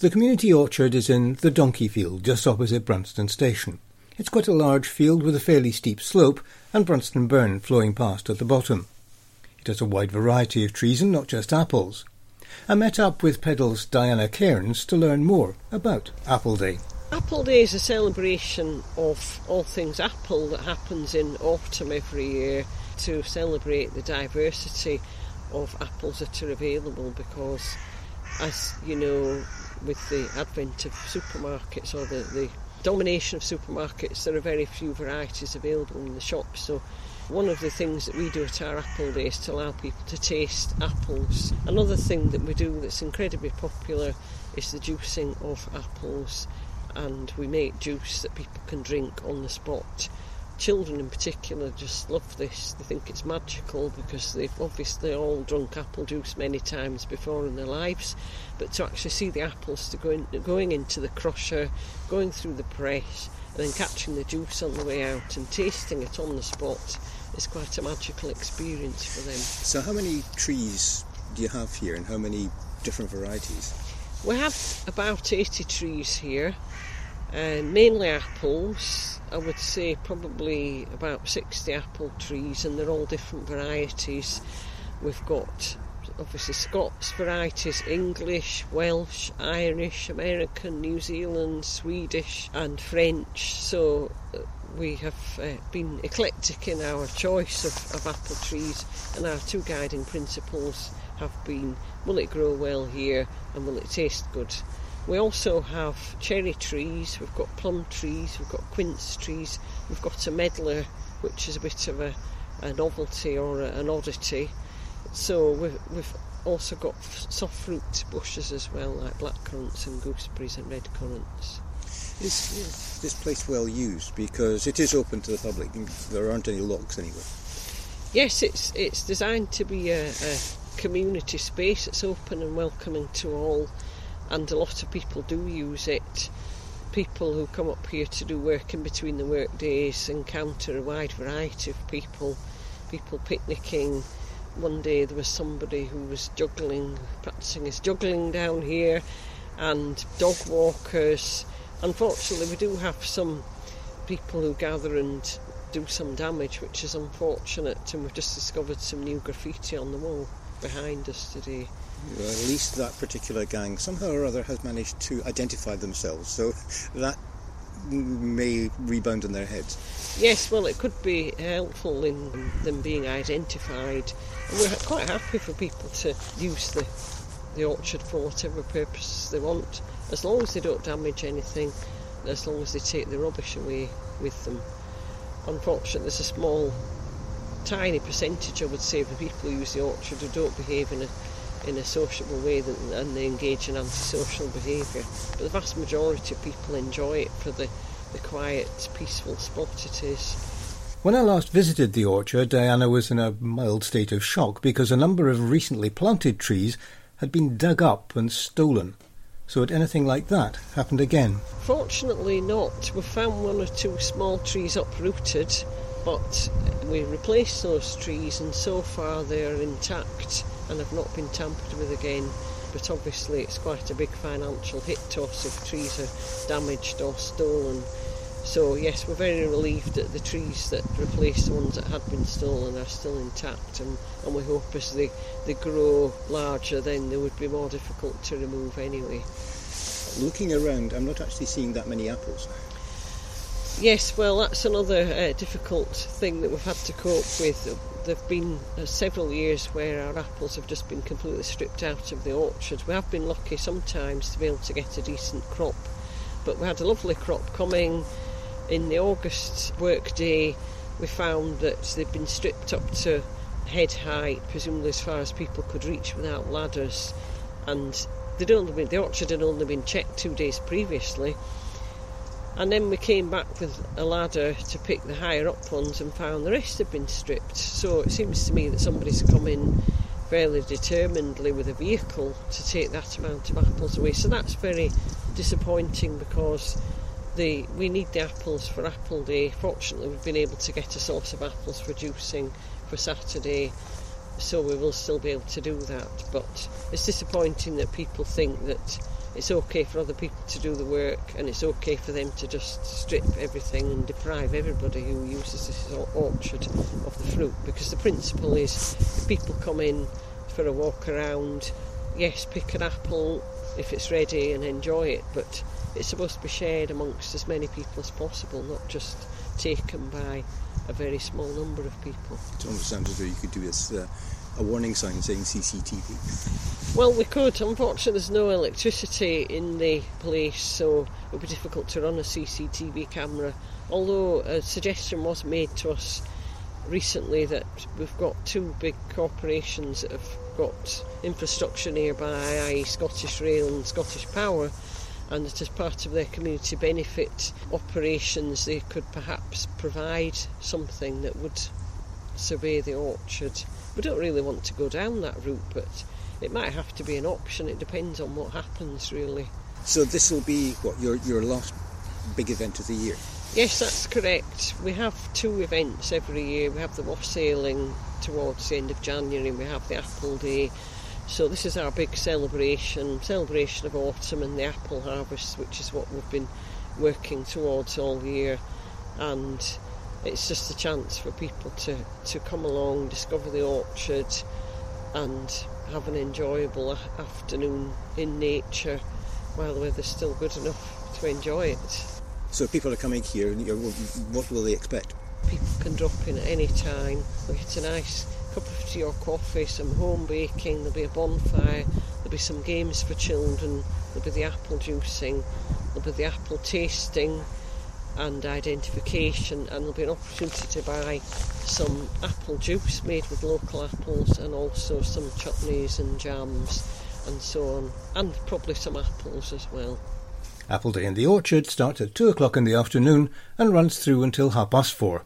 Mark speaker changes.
Speaker 1: The community orchard is in the Donkey Field, just opposite Brunstane Station. It's quite a large field with a fairly steep slope and Brunstane Burn flowing past at the bottom. It has a wide variety of trees and not just apples. I met up with PEDAL's Diana Cairns to learn more about Apple Day.
Speaker 2: Apple Day is a celebration of all things apple that happens in autumn every year to celebrate the diversity of apples that are available because, as you know, with the advent of supermarkets or the, the domination of supermarkets, there are very few varieties available in the shops. So, one of the things that we do at our Apple Day is to allow people to taste apples. Another thing that we do that's incredibly popular is the juicing of apples and we make juice that people can drink on the spot. Children in particular just love this. They think it's magical because they've obviously all drunk apple juice many times before in their lives. But to actually see the apples to go in, going into the crusher, going through the press, and then catching the juice on the way out and tasting it on the spot is quite a magical experience for them.
Speaker 3: So, how many trees do you have here and how many different varieties?
Speaker 2: We have about 80 trees here, uh, mainly apples. I would say probably about 60 apple trees, and they're all different varieties. We've got obviously Scots varieties, English, Welsh, Irish, American, New Zealand, Swedish, and French. So uh, we have uh, been eclectic in our choice of, of apple trees, and our two guiding principles have been will it grow well here and will it taste good? We also have cherry trees, we've got plum trees, we've got quince trees, we've got a medlar, which is a bit of a, a novelty or a, an oddity. So we've, we've also got soft fruit bushes as well, like black currants and gooseberries and red currants.
Speaker 3: Is this place well used? Because it is open to the public. There aren't any locks anywhere.
Speaker 2: Yes, it's it's designed to be a, a community space. It's open and welcoming to all, and a lot of people do use it. People who come up here to do work in between the work days encounter a wide variety of people. People picnicking. One day there was somebody who was juggling, practicing his juggling down here, and dog walkers. Unfortunately, we do have some people who gather and do some damage, which is unfortunate, and we've just discovered some new graffiti on the wall behind us today.
Speaker 3: Well, at least that particular gang somehow or other has managed to identify themselves, so that may rebound on their heads.
Speaker 2: Yes, well, it could be helpful in them being identified. And we're quite happy for people to use the, the orchard for whatever purpose they want, as long as they don't damage anything, as long as they take the rubbish away with them. Unfortunately, there's a small tiny percentage, I would say, of the people who use the orchard who don't behave in a in a sociable way and they engage in antisocial behaviour. But the vast majority of people enjoy it for the, the quiet, peaceful spot it is.
Speaker 1: When I last visited the orchard, Diana was in a mild state of shock because a number of recently planted trees had been dug up and stolen. So had anything like that happened again?
Speaker 2: Fortunately not. We found one or two small trees uprooted but we replaced those trees and so far they're intact and have not been tampered with again. But obviously it's quite a big financial hit to us if trees are damaged or stolen. So yes we're very relieved that the trees that replaced the ones that had been stolen are still intact and, and we hope as they, they grow larger then they would be more difficult to remove anyway.
Speaker 3: Looking around I'm not actually seeing that many apples
Speaker 2: Yes, well, that's another uh, difficult thing that we've had to cope with. There have been uh, several years where our apples have just been completely stripped out of the orchard. We have been lucky sometimes to be able to get a decent crop, but we had a lovely crop coming in the August work day. We found that they'd been stripped up to head height, presumably as far as people could reach without ladders, and they'd only been, the orchard had only been checked two days previously and then we came back with a ladder to pick the higher up ones and found the rest had been stripped. So it seems to me that somebody's come in fairly determinedly with a vehicle to take that amount of apples away. So that's very disappointing because the we need the apples for Apple Day. Fortunately, we've been able to get a source of apples for juicing for Saturday, so we will still be able to do that. But it's disappointing that people think that it's okay for other people to do the work and it's okay for them to just strip everything and deprive everybody who uses this orchard of the fruit because the principle is if people come in for a walk around yes pick an apple if it's ready and enjoy it but it's supposed to be shared amongst as many people as possible not just taken by a very small number of people.
Speaker 3: It almost sounds as though you could do this uh, a warning sign saying CCTV.
Speaker 2: Well, we could. Unfortunately, there's no electricity in the place, so it would be difficult to run a CCTV camera. Although a suggestion was made to us recently that we've got two big corporations that have got infrastructure nearby, i.e., Scottish Rail and Scottish Power, and that as part of their community benefit operations they could perhaps provide something that would survey the orchard. We don't really want to go down that route, but it might have to be an option. It depends on what happens, really.
Speaker 3: So this will be what your your last big event of the year.
Speaker 2: Yes, that's correct. We have two events every year. We have the wassailing towards the end of January, and we have the Apple Day. So this is our big celebration, celebration of autumn and the apple harvest, which is what we've been working towards all year. And it's just a chance for people to, to come along, discover the orchard, and have an enjoyable afternoon in nature while the weather's still good enough to enjoy it.
Speaker 3: So people are coming here, and what will they expect?
Speaker 2: People can drop in at any time. We get a nice cup of tea or coffee, some home baking, there'll be a bonfire, there'll be some games for children, there'll be the apple juicing, there'll be the apple tasting, and identification, and there'll be an opportunity to buy some apple juice made with local apples, and also some chutneys and jams, and so on, and probably some apples as well.
Speaker 1: Apple Day in the Orchard starts at two o'clock in the afternoon and runs through until half past four.